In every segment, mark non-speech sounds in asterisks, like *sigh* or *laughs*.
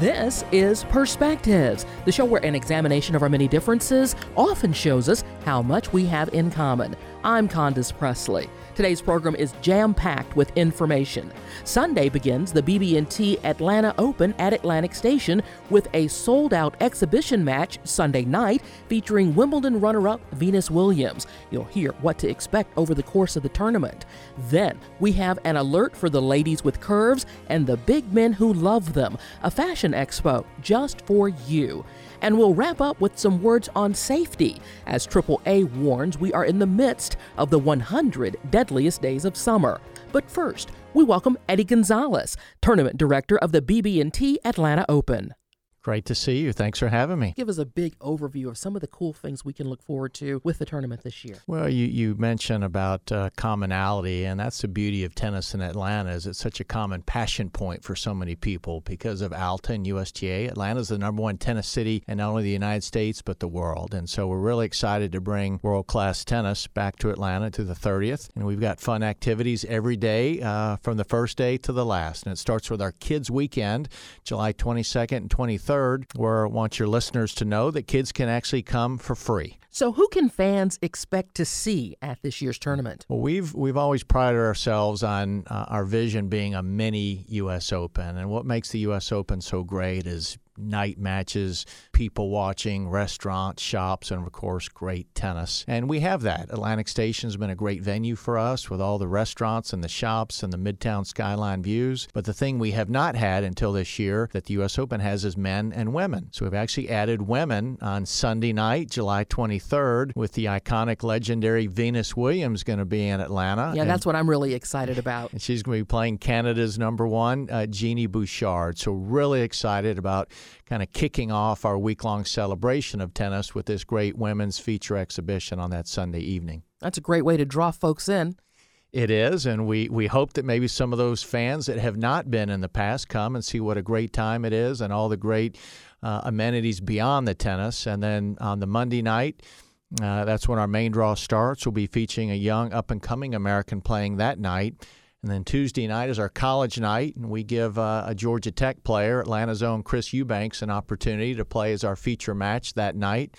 This is Perspectives, the show where an examination of our many differences often shows us how much we have in common. I'm Condace Pressley. Today's program is jam-packed with information. Sunday begins the BB&T Atlanta Open at Atlantic Station with a sold-out exhibition match Sunday night featuring Wimbledon runner-up Venus Williams. You'll hear what to expect over the course of the tournament. Then, we have an alert for the ladies with curves and the big men who love them, a fashion expo just for you. And we'll wrap up with some words on safety. As AAA warns, we are in the midst of the 100 deadliest days of summer. But first, we welcome Eddie Gonzalez, tournament director of the BB&T Atlanta Open. Great to see you. Thanks for having me. Give us a big overview of some of the cool things we can look forward to with the tournament this year. Well, you, you mentioned about uh, commonality, and that's the beauty of tennis in Atlanta is it's such a common passion point for so many people because of ALTA and USTA. Atlanta is the number one tennis city in not only the United States but the world, and so we're really excited to bring world-class tennis back to Atlanta to the 30th, and we've got fun activities every day uh, from the first day to the last, and it starts with our Kids Weekend, July 22nd and 23rd 3rd, where I want your listeners to know that kids can actually come for free. So, who can fans expect to see at this year's tournament? Well, we've we've always prided ourselves on uh, our vision being a mini U.S. Open, and what makes the U.S. Open so great is night matches, people watching, restaurants, shops, and of course, great tennis. And we have that. Atlantic Station's been a great venue for us with all the restaurants and the shops and the Midtown skyline views. But the thing we have not had until this year that the U.S. Open has is men and women. So we've actually added women on Sunday night, July 23rd, with the iconic, legendary Venus Williams going to be in Atlanta. Yeah, and, that's what I'm really excited about. *laughs* And she's going to be playing Canada's number one, uh, Genie Bouchard. So really excited about kind of kicking off our week long celebration of tennis with this great women's feature exhibition on that Sunday evening. That's a great way to draw folks in. It is, and we, we hope that maybe some of those fans that have not been in the past come and see what a great time it is and all the great uh, amenities beyond the tennis. And then on the Monday night, uh, that's when our main draw starts. We'll be featuring a young up and coming American playing that night. And then Tuesday night is our college night, and we give uh, a Georgia Tech player, Atlanta's own Chris Eubanks, an opportunity to play as our feature match that night.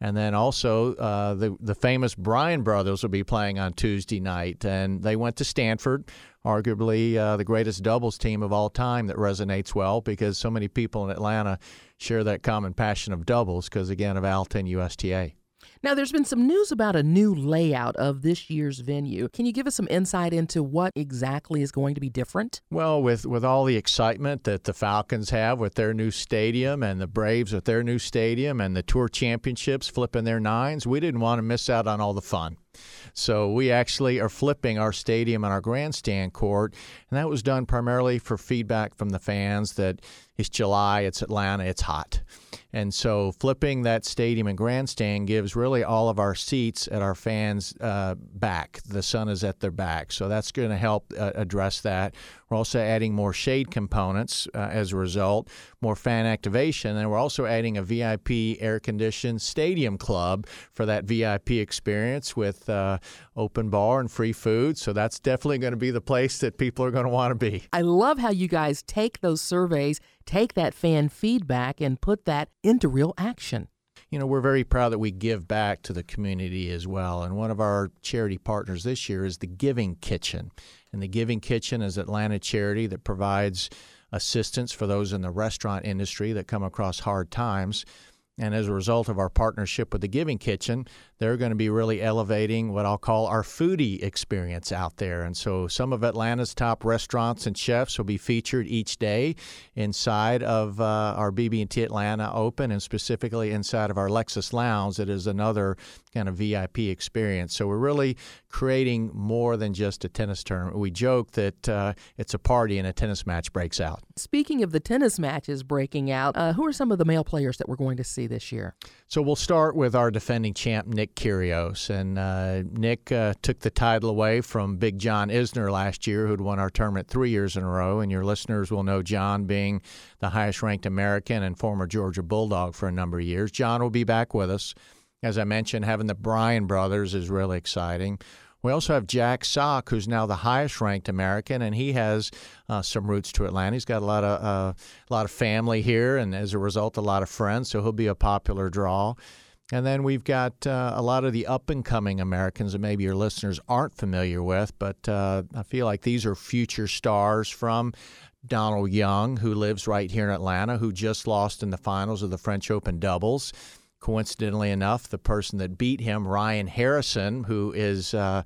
And then also uh, the the famous Bryan brothers will be playing on Tuesday night, and they went to Stanford, arguably uh, the greatest doubles team of all time that resonates well because so many people in Atlanta share that common passion of doubles because again of Alta and USTA. Now, there's been some news about a new layout of this year's venue. Can you give us some insight into what exactly is going to be different? Well, with, with all the excitement that the Falcons have with their new stadium and the Braves with their new stadium and the Tour Championships flipping their nines, we didn't want to miss out on all the fun. So we actually are flipping our stadium and our grandstand court, and that was done primarily for feedback from the fans that it's July, it's Atlanta, it's hot. And so flipping that stadium and grandstand gives really all of our seats at our fans' uh, back. The sun is at their back. So that's going to help uh, address that. We're also adding more shade components uh, as a result, more fan activation, and we're also adding a VIP air conditioned stadium club for that VIP experience with uh, open bar and free food. So that's definitely going to be the place that people are going to want to be. I love how you guys take those surveys, take that fan feedback, and put that into real action you know, we're very proud that we give back to the community as well. And one of our charity partners this year is the Giving Kitchen. And the Giving Kitchen is Atlanta charity that provides assistance for those in the restaurant industry that come across hard times. And as a result of our partnership with the Giving Kitchen, they're going to be really elevating what I'll call our foodie experience out there. And so some of Atlanta's top restaurants and chefs will be featured each day inside of uh, our BB&T Atlanta Open and specifically inside of our Lexus Lounge. It is another kind of VIP experience. So we're really creating more than just a tennis tournament. We joke that uh, it's a party and a tennis match breaks out. Speaking of the tennis matches breaking out, uh, who are some of the male players that we're going to see this year? So we'll start with our defending champ, Nick Kyrgios. And uh, Nick uh, took the title away from Big John Isner last year, who'd won our tournament three years in a row. And your listeners will know John being the highest ranked American and former Georgia Bulldog for a number of years. John will be back with us. As I mentioned, having the Bryan brothers is really exciting. We also have Jack Sock, who's now the highest ranked American, and he has uh, some roots to Atlanta. He's got a lot of uh, a lot of family here, and as a result, a lot of friends. So he'll be a popular draw. And then we've got uh, a lot of the up and coming Americans that maybe your listeners aren't familiar with, but uh, I feel like these are future stars from Donald Young, who lives right here in Atlanta, who just lost in the finals of the French Open doubles. Coincidentally enough, the person that beat him, Ryan Harrison, who is uh,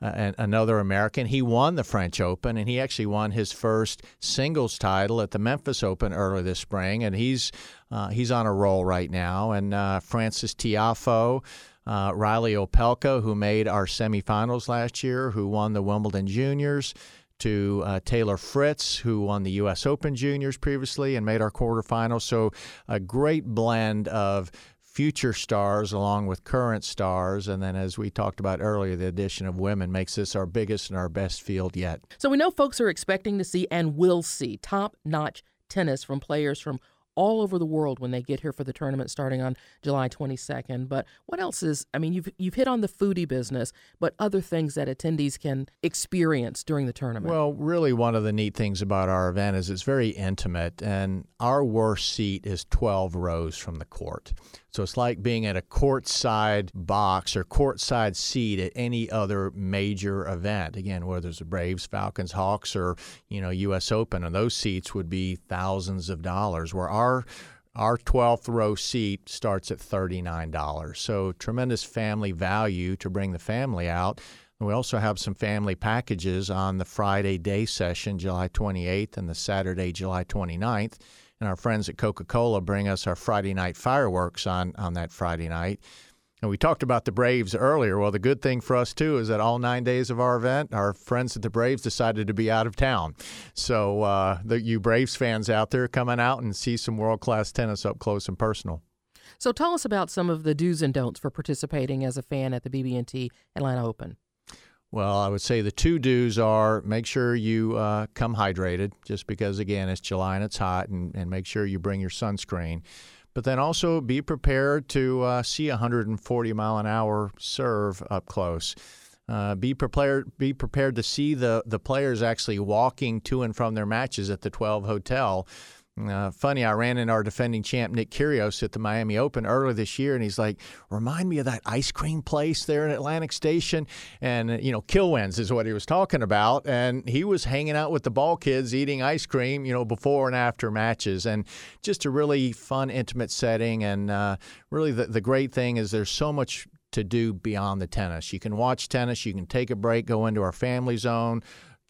another American, he won the French Open, and he actually won his first singles title at the Memphis Open earlier this spring, and he's uh, he's on a roll right now. And uh, Frances Tiafoe. Uh, Reilly Opelka, who made our semifinals last year, who won the Wimbledon Juniors, to uh, Taylor Fritz, who won the U.S. Open Juniors previously and made our quarterfinals. So a great blend of future stars along with current stars. And then, as we talked about earlier, the addition of women makes this our biggest and our best field yet. So we know folks are expecting to see and will see top notch tennis from players from all over the world when they get here for the tournament starting on July 22nd. But what else is, I mean, you've, you've hit on the foodie business, but other things that attendees can experience during the tournament? Well, really, one of the neat things about our event is it's very intimate, and our worst seat is 12 rows from the court. So it's like being at a courtside box or courtside seat at any other major event. Again, whether it's the Braves, Falcons, Hawks, or you know U.S. Open, and those seats would be thousands of dollars. Where our our 12th row seat starts at $39. So tremendous family value to bring the family out. we also have some family packages on the Friday day session, July 28th, and the Saturday, July 29th and our friends at Coca Cola bring us our Friday night fireworks on, on that Friday night. And we talked about the Braves earlier. Well, the good thing for us, too, is that all nine days of our event, our friends at the Braves decided to be out of town. So, uh, the, you Braves fans out there, coming out and see some world class tennis up close and personal. So, tell us about some of the do's and don'ts for participating as a fan at the BB&T Atlanta Open. Well, I would say the two do's are make sure you uh, come hydrated, just because, again, it's July and it's hot, and, and make sure you bring your sunscreen. But then also be prepared to uh, see a 140 mile an hour serve up close. Uh, be prepared. Be prepared to see the the players actually walking to and from their matches at the 12 hotel. Uh, funny, I ran in our defending champ Nick Kyrgios at the Miami Open earlier this year, and he's like, "Remind me of that ice cream place there in Atlantic Station." And you know, Kilwins is what he was talking about, and he was hanging out with the ball kids, eating ice cream, you know, before and after matches, and just a really fun, intimate setting. And uh, really, the the great thing is there's so much to do beyond the tennis. You can watch tennis, you can take a break, go into our family zone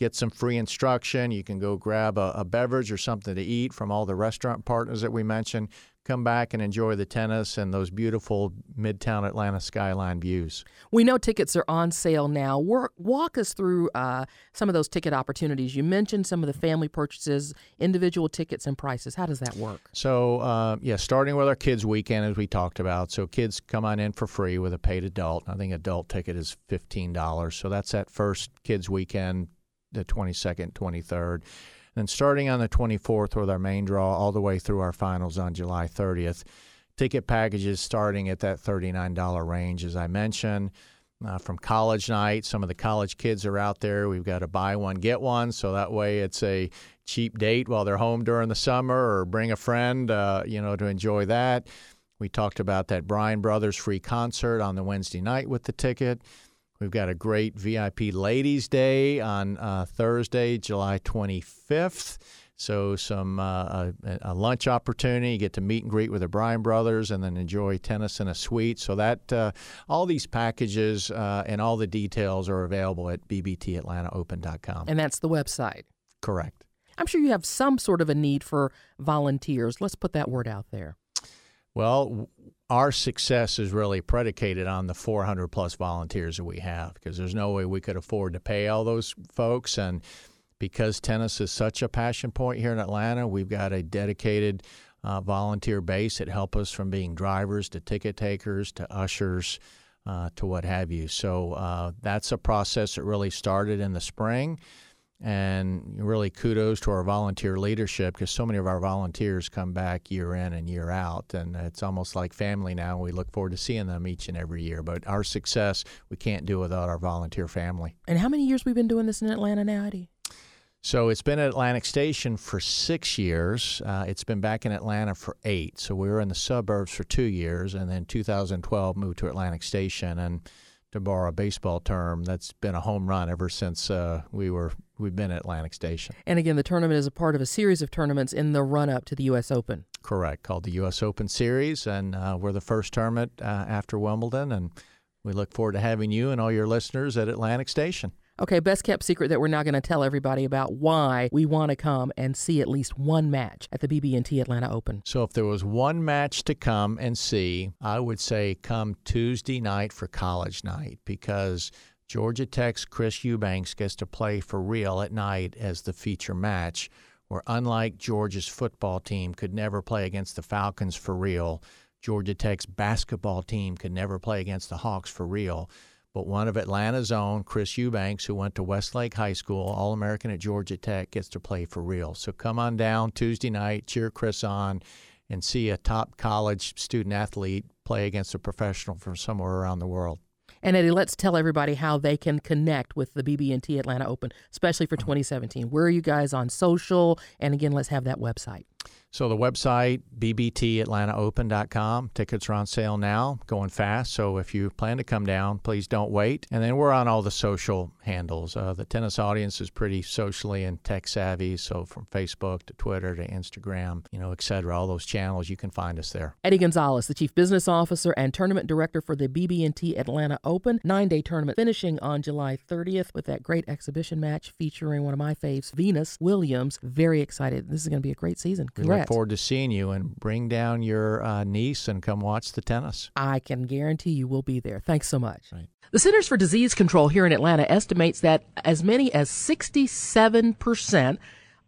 get some free instruction. You can go grab a, a, beverage or something to eat from all the restaurant partners that we mentioned. Come back and enjoy the tennis and those beautiful Midtown Atlanta skyline views. We know tickets are on sale now. Work, walk us through uh, some of those ticket opportunities. You mentioned some of the family purchases, individual tickets, and prices. How does that work? So, uh, yeah, starting with our kids' weekend, as we talked about. So, kids come on in for free with a paid adult. I think adult ticket is $15. So, that's that first kids' weekend the 22nd, 23rd. And starting on the 24th with our main draw all the way through our finals on July 30th. Ticket packages starting at that $39 range, as I mentioned. Uh, from college night, some of the college kids are out there. We've got a buy one, get one. So that way it's a cheap date while they're home during the summer or bring a friend, uh, you know, to enjoy that. We talked about that Bryan Brothers free concert on the Wednesday night with the ticket. We've got a great VIP Ladies Day on uh, Thursday, July 25th. So some uh, a, a, lunch opportunity, you get to meet and greet with the Bryan brothers, and then enjoy tennis in a suite. So that uh, all these packages uh, and all the details are available at bbtatlantaopen.com. And that's the website. Correct. I'm sure you have some sort of a need for volunteers. Let's put that word out there. Well, our success is really predicated on the 400 plus volunteers that we have because there's no way we could afford to pay all those folks. And because tennis is such a passion point here in Atlanta, we've got a dedicated uh, volunteer base that help us from being drivers to ticket takers to ushers uh, to what have you. So uh, that's a process that really started in the spring. And really kudos to our volunteer leadership because so many of our volunteers come back year in and year out. And it's almost like family now. We look forward to seeing them each and every year. But our success, we can't do without our volunteer family. And how many years we've been doing this in Atlanta now, Eddie? So it's been at Atlantic Station for six years. Uh, it's been back in Atlanta for eight. So we were in the suburbs for two years, and then 2012 moved to Atlantic Station. And to borrow a baseball term, that's been a home run ever since uh, we were we've been at Atlantic Station. And again, the tournament is a part of a series of tournaments in the run up to the U.S. Open. Correct, called the U.S. Open Series, and uh, we're the first tournament uh, after Wimbledon, and we look forward to having you and all your listeners at Atlantic Station. Okay, best kept secret that we're not going to tell everybody about why we want to come and see at least one match at the BB&T Atlanta Open. So if there was one match to come and see, I would say come Tuesday night for college night because Georgia Tech's Chris Eubanks gets to play for real at night as the feature match, where unlike Georgia's football team could never play against the Falcons for real, Georgia Tech's basketball team could never play against the Hawks for real but one of Atlanta's own, Chris Eubanks, who went to Westlake High School, All American at Georgia Tech, gets to play for real. So come on down Tuesday night, cheer Chris on, and see a top college student athlete play against a professional from somewhere around the world. And Eddie, let's tell everybody how they can connect with the BB&T Atlanta Open, especially for 2017. Where are you guys on social? And again, let's have that website. So the website bbtatlantaopen.com. Tickets are on sale now, going fast. So if you plan to come down, please don't wait. And then we're on all the social handles. Uh, the tennis audience is pretty socially and tech savvy. So from Facebook to Twitter to Instagram, you know, et cetera, all those channels, you can find us there. Eddie Gonzalez, the Chief Business Officer and Tournament Director for the BB&T Atlanta Open nine-day tournament, finishing on July 30th with that great exhibition match featuring one of my faves, Venus Williams. Very excited. This is going to be a great season. Congrats look forward to seeing you and bring down your uh, niece and come watch the tennis. I can guarantee you we'll be there. Thanks so much. Right. The Centers for Disease Control here in Atlanta estimates that as many as 67%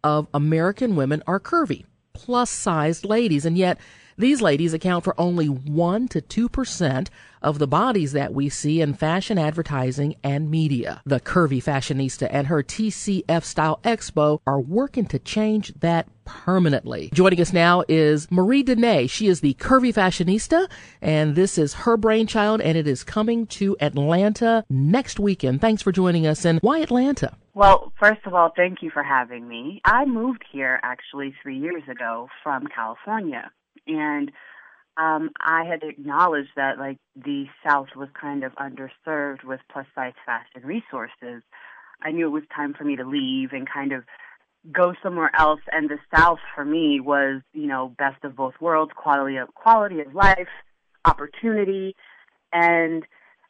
of American women are curvy, plus sized ladies, and yet these ladies account for only 1 to 2% of the bodies that we see in fashion advertising and media. The curvy fashionista and her TCF Style Expo are working to change that permanently. Joining us now is Marie Denee. She is the curvy fashionista, and this is her brainchild, and it is coming to Atlanta next weekend. Thanks for joining us. And why Atlanta? Well, first of all, thank you for having me. I moved here actually three years ago from California and um, I had acknowledged that like the South was kind of underserved with plus size fashion resources. I knew it was time for me to leave and kind of go somewhere else. And the South for me was, you know, best of both worlds, quality of quality of life, opportunity, and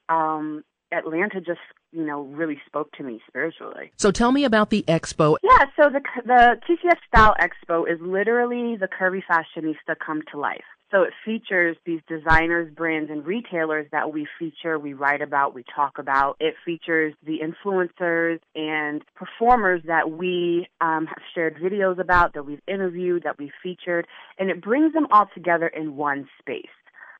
um, Atlanta just you know really spoke to me spiritually. So tell me about the expo. Yeah, so the the TCF Style Expo is literally the curvy fashionista come to life. So it features these designers, brands, and retailers that we feature, we write about, we talk about. It features the influencers and performers that we um, have shared videos about, that we've interviewed, that we've featured, and it brings them all together in one space.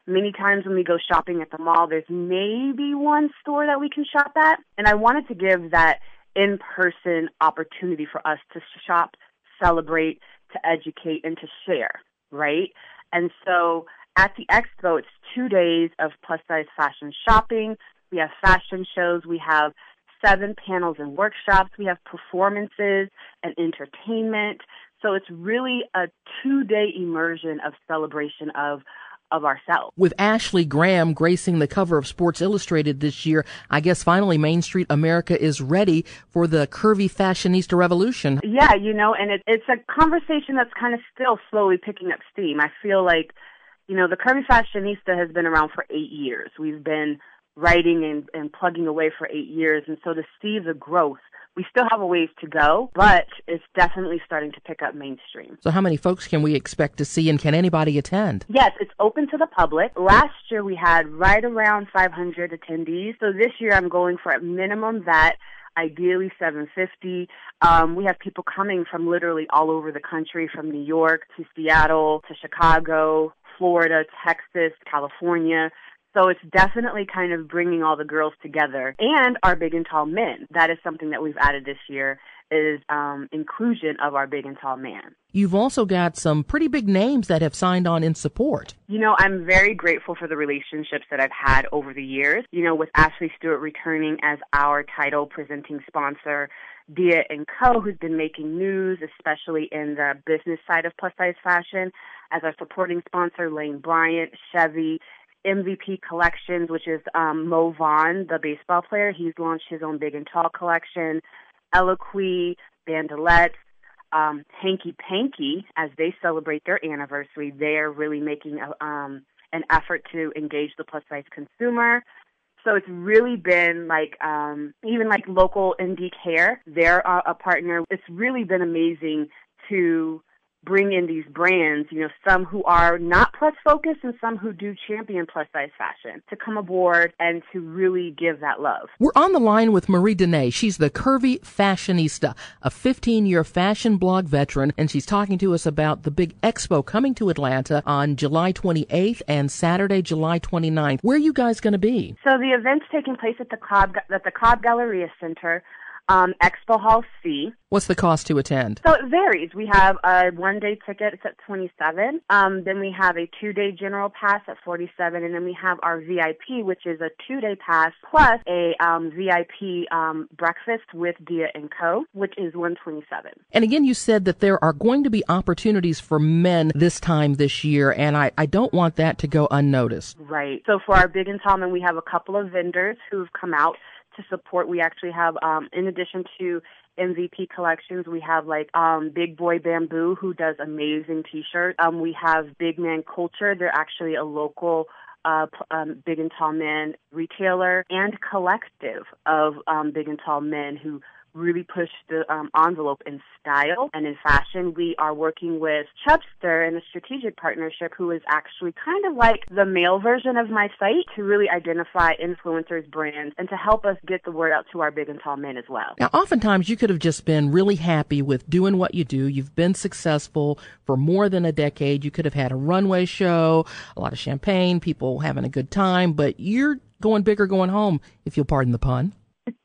Many times when we go shopping at the mall, there's maybe one store that we can shop at. And I wanted to give that in person opportunity for us to shop, celebrate, to educate, and to share, right? And so at the expo, it's two days of plus size fashion shopping. We have fashion shows. We have seven panels and workshops. We have performances and entertainment. So it's really a two day immersion of celebration of of ourselves. With Ashley Graham gracing the cover of Sports Illustrated this year, I guess finally Main Street America is ready for the curvy fashionista revolution. Yeah, you know, and it, it's a conversation that's kind of still slowly picking up steam. I feel like, you know, the curvy fashionista has been around for eight years. We've been writing and, and plugging away for eight years, and so to see the growth we still have a ways to go, but it's definitely starting to pick up mainstream. So, how many folks can we expect to see, and can anybody attend? Yes, it's open to the public. Last year we had right around 500 attendees. So, this year I'm going for a minimum that ideally 750. Um, we have people coming from literally all over the country, from New York to Seattle to Chicago, Florida, Texas, California. So it's definitely kind of bringing all the girls together and our big and tall men. That is something that we've added this year. is um, inclusion of our big and tall man. You've also got some pretty big names that have signed on in support. You know, I'm very grateful for the relationships that I've had over the years. You know, with Ashley Stewart returning as our title presenting sponsor, Dia and Co, who's been making news, especially in the business side of plus size fashion, as our supporting sponsor, Lane Bryant, Chevy, MVP Collections, which is um, Mo Vaughn, the baseball player. He's launched his own Big and Tall collection. Eloquii, Bandolette, um, Hanky Panky, as they celebrate their anniversary, they are really making a, um, an effort to engage the plus size consumer. So it's really been like um, even like local indie care. They're a, a partner. It's really been amazing to bring in these brands, you know, some who are not plus focused and some who do champion plus size fashion to come aboard and to really give that love. We're on the line with Marie Denee. She's the Curvy Fashionista, a 15 year fashion blog veteran, and she's talking to us about the big expo coming to Atlanta on July 28th and Saturday, July 29th. Where are you guys going to be? So the event's taking place at the Cobb, at the Cobb Galleria Center um, Expo Hall C. What's the cost to attend? So it varies. We have a one day ticket, it's at 27. Um, then we have a two day general pass at 47. And then we have our VIP, which is a two day pass plus a um, VIP um, breakfast with Dia and Co., which is 127. And again, you said that there are going to be opportunities for men this time this year, and I, I don't want that to go unnoticed. Right. So for our Big and Tall Men, we have a couple of vendors who've come out to support. We actually have, um, in addition to MVP collections, we have like um, Big Boy Bamboo, who does amazing T-shirts. Um, we have Big Man Culture. They're actually a local uh, um, big and tall men retailer and collective of um, big and tall men who really push the um, envelope in style and in fashion. We are working with Chubstr in a strategic partnership who is actually kind of like the male version of my site to really identify influencers, brands, and to help us get the word out to our big and tall men as well. Now, oftentimes you could have just been really happy with doing what you do. You've been successful for more than a decade. You could have had a runway show, a lot of champagne, people having a good time, but you're going big or going home, if you'll pardon the pun. *laughs*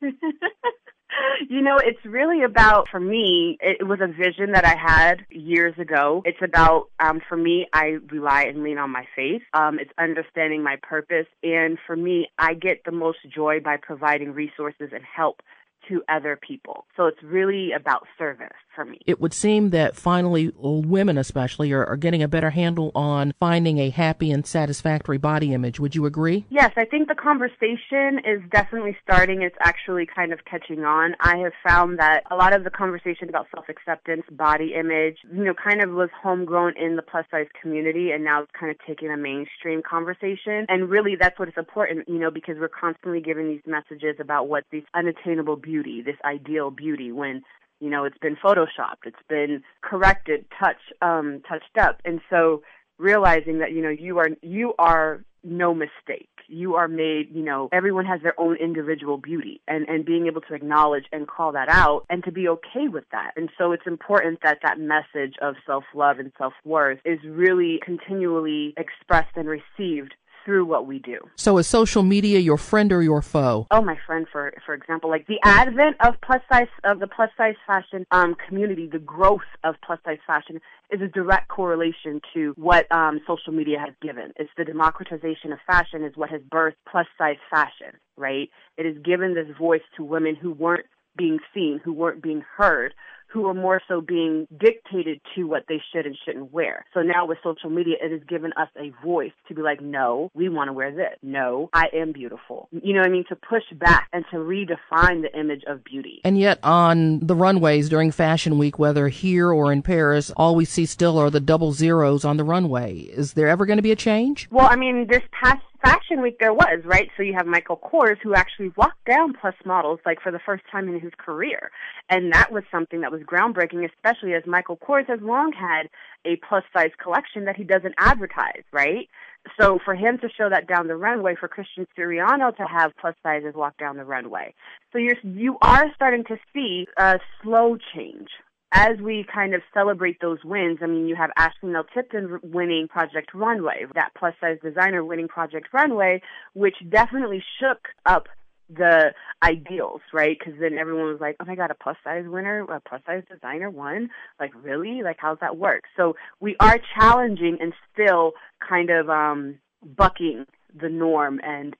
You know, it's really about, for me, it was a vision that I had years ago. It's about, um, for me, I rely and lean on my faith. Um, it's understanding my purpose. And for me, I get the most joy by providing resources and help to other people. So it's really about service for me. It would seem that finally women especially are, are, getting a better handle on finding a happy and satisfactory body image. Would you agree? Yes, I think the conversation is definitely starting. It's actually kind of catching on. I have found that a lot of the conversation about self-acceptance, body image, you know, kind of was homegrown in the plus size community and now it's kind of taking a mainstream conversation. And really that's what is important, you know, because we're constantly giving these messages about what these unattainable beauty, this ideal beauty, when you know it's been photoshopped, it's been corrected, touch um, touched up, and so realizing that you know you are you are no mistake. You are made, you know, everyone has their own individual beauty and, and being able to acknowledge and call that out and to be okay with that. And so it's important that that message of self-love and self-worth is really continually expressed and received through what we do. So is social media your friend or your foe? Oh, my friend, for for example, like the advent of plus size of the plus size fashion um, community, the growth of plus size fashion is a direct correlation to what um, social media has given. It's the democratization of fashion is what has birthed plus size fashion, right? It has given this voice to women who weren't being seen, who weren't being heard, who are more so being dictated to what they should and shouldn't wear. So now with social media, it has given us a voice to be like, no, we want to wear this. No, I am beautiful. You know what I mean? To push back and to redefine the image of beauty. And yet on the runways during Fashion Week, whether here or in Paris, all we see still are the double zeros on the runway. Is there ever going to be a change? Well, I mean, this past Fashion Week there was, right? So you have Michael Kors who actually walked down plus models like for the first time in his career. And that was something that was groundbreaking, especially as Michael Kors has long had a plus size collection that he doesn't advertise, right? So for him to show that down the runway, for Christian Siriano to have plus sizes walk down the runway. So you're, you are starting to see a slow change, as we kind of celebrate those wins, I mean, you have Ashley Nell Tipton winning Project Runway, that plus size designer winning Project Runway, which definitely shook up the ideals, right? Because then everyone was like, "Oh my God, a plus size winner, a plus size designer won! Like really? Like how's that work?" So we are challenging and still kind of um, bucking the norm and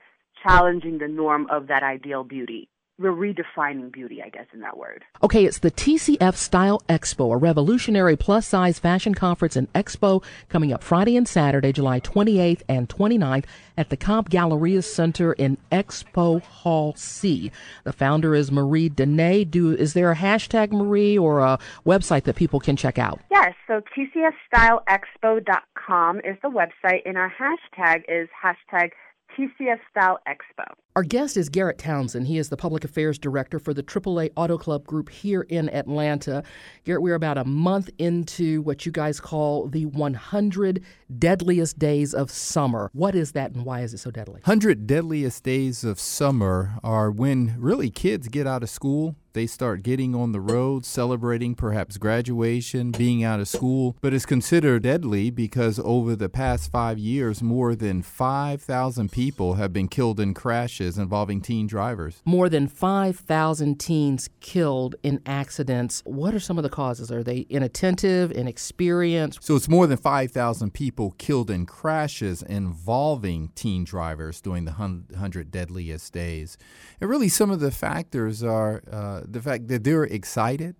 challenging the norm of that ideal beauty we're redefining beauty, I guess, in that word. Okay, it's the TCF Style Expo, a revolutionary plus size fashion conference and expo coming up Friday and Saturday, July 28th and 29th at the Cobb Galleria Center in Expo Hall C. The founder is Marie Denee. Do is there a hashtag Marie or a website that people can check out? Yes, so tcfstyleexpo.com is the website, and our hashtag is hashtag TCF Style Expo. Our guest is Garrett Townsend. He is the Public Affairs Director for the AAA Auto Club Group here in Atlanta. Garrett, we're about a month into what you guys call the 100 deadliest days of summer. What is that and why is it so deadly? 100 deadliest days of summer are when really kids get out of school they start getting on the road, celebrating perhaps graduation, being out of school, but it's considered deadly because over the past five years, more than 5,000 people have been killed in crashes involving teen drivers. More than 5,000 teens killed in accidents. What are some of the causes? Are they inattentive, inexperienced? So it's more than 5,000 people killed in crashes involving teen drivers during the 100 deadliest days. And really, some of the factors are. Uh, the fact that they're excited,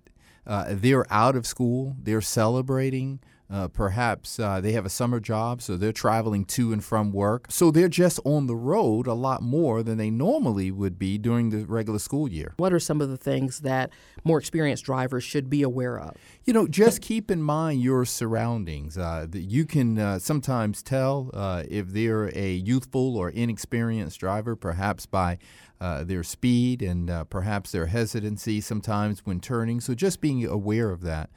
uh, they're out of school, they're celebrating. Uh, perhaps uh, they have a summer job, so they're traveling to and from work. So they're just on the road a lot more than they normally would be during the regular school year. What are some of the things that more experienced drivers should be aware of? You know, just keep in mind your surroundings. Uh, you can uh, sometimes tell uh, if they're a youthful or inexperienced driver, perhaps by uh, their speed and uh, perhaps their hesitancy sometimes when turning. So just being aware of that.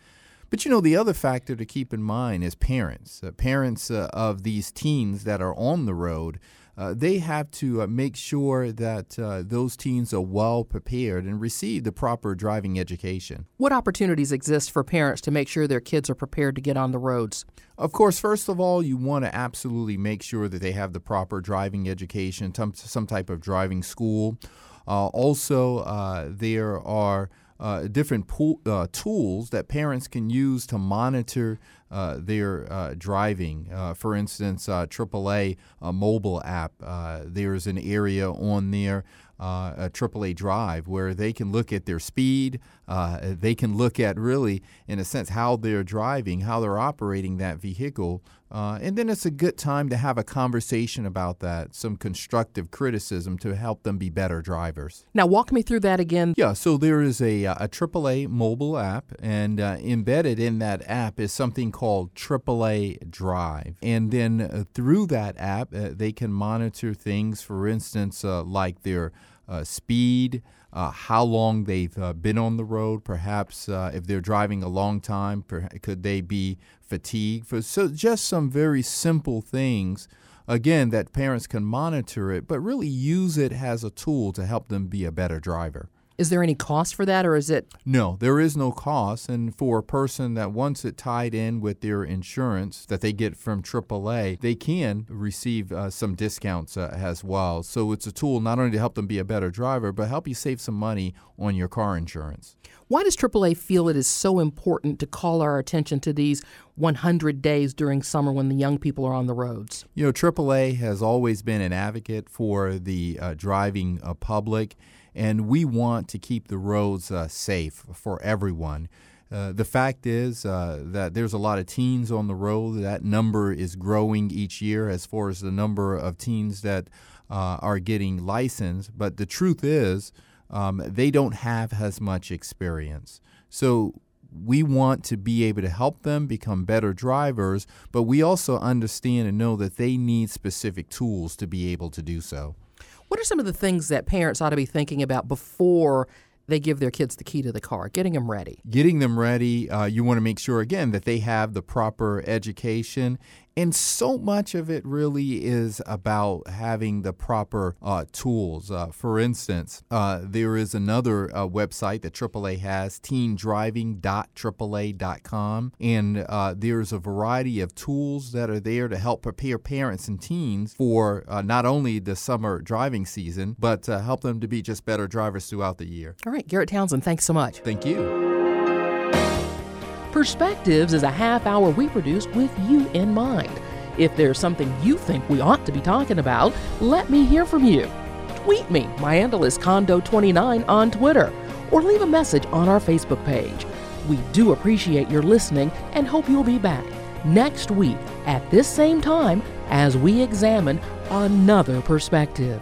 But you know, the other factor to keep in mind is parents. Uh, parents uh, of these teens that are on the road uh, they have to make sure that those teens are well prepared and receive the proper driving education. What opportunities exist for parents to make sure their kids are prepared to get on the roads? Of course, first of all, you want to absolutely make sure that they have the proper driving education, some type of driving school. Uh, also, uh, there are uh, different pool, uh, tools that parents can use to monitor uh, their uh, driving. For instance, AAA mobile app, there's an area on there uh, a AAA drive where they can look at their speed. Uh, they can look at really, in a sense, how they're driving, how they're operating that vehicle. Uh, and then it's a good time to have a conversation about that, some constructive criticism to help them be better drivers. Now, walk me through that again. Yeah, so there is a, uh, a AAA mobile app, and uh, embedded in that app is something called AAA Drive. And then uh, through that app, uh, they can monitor things, for instance, like their uh, speed, uh, how long they've uh, been on the road. Perhaps uh, if they're driving a long time, per- could they be fatigued? For so just some very simple things. Again, that parents can monitor it, but really use it as a tool to help them be a better driver. Is there any cost for that, or is it? No, there is no cost. And for a person that wants it tied in with their insurance that they get from AAA, they can receive uh, some discounts uh, as well. So it's a tool not only to help them be a better driver, but help you save some money on your car insurance. Why does AAA feel it is so important to call our attention to these 100 days during summer when the young people are on the roads? You know, AAA has always been an advocate for the uh, driving uh, public and we want to keep the roads uh, safe for everyone. Uh, the fact is uh, that there's a lot of teens on the road. That number is growing each year as far as the number of teens that uh, are getting licensed. But the truth is, um, they don't have as much experience. So we want to be able to help them become better drivers, but we also understand and know that they need specific tools to be able to do so. What are some of the things that parents ought to be thinking about before they give their kids the key to the car, getting them ready? Getting them ready, uh, you want to make sure, again, that they have the proper education And so much of it really is about having the proper uh, tools. Uh, for instance, uh, there is another uh, website that AAA has, teendriving.aaa.com. And uh, there's a variety of tools that are there to help prepare parents and teens for uh, not only the summer driving season, but to help them to be just better drivers throughout the year. All right, Garrett Townsend, thanks so much. Thank you. Perspectives is a half hour we produce with you in mind. If there's something you think we ought to be talking about, let me hear from you. Tweet me. My handle is Condo29 on Twitter, or leave a message on our Facebook page. We do appreciate your listening and hope you'll be back next week at this same time as we examine another perspective.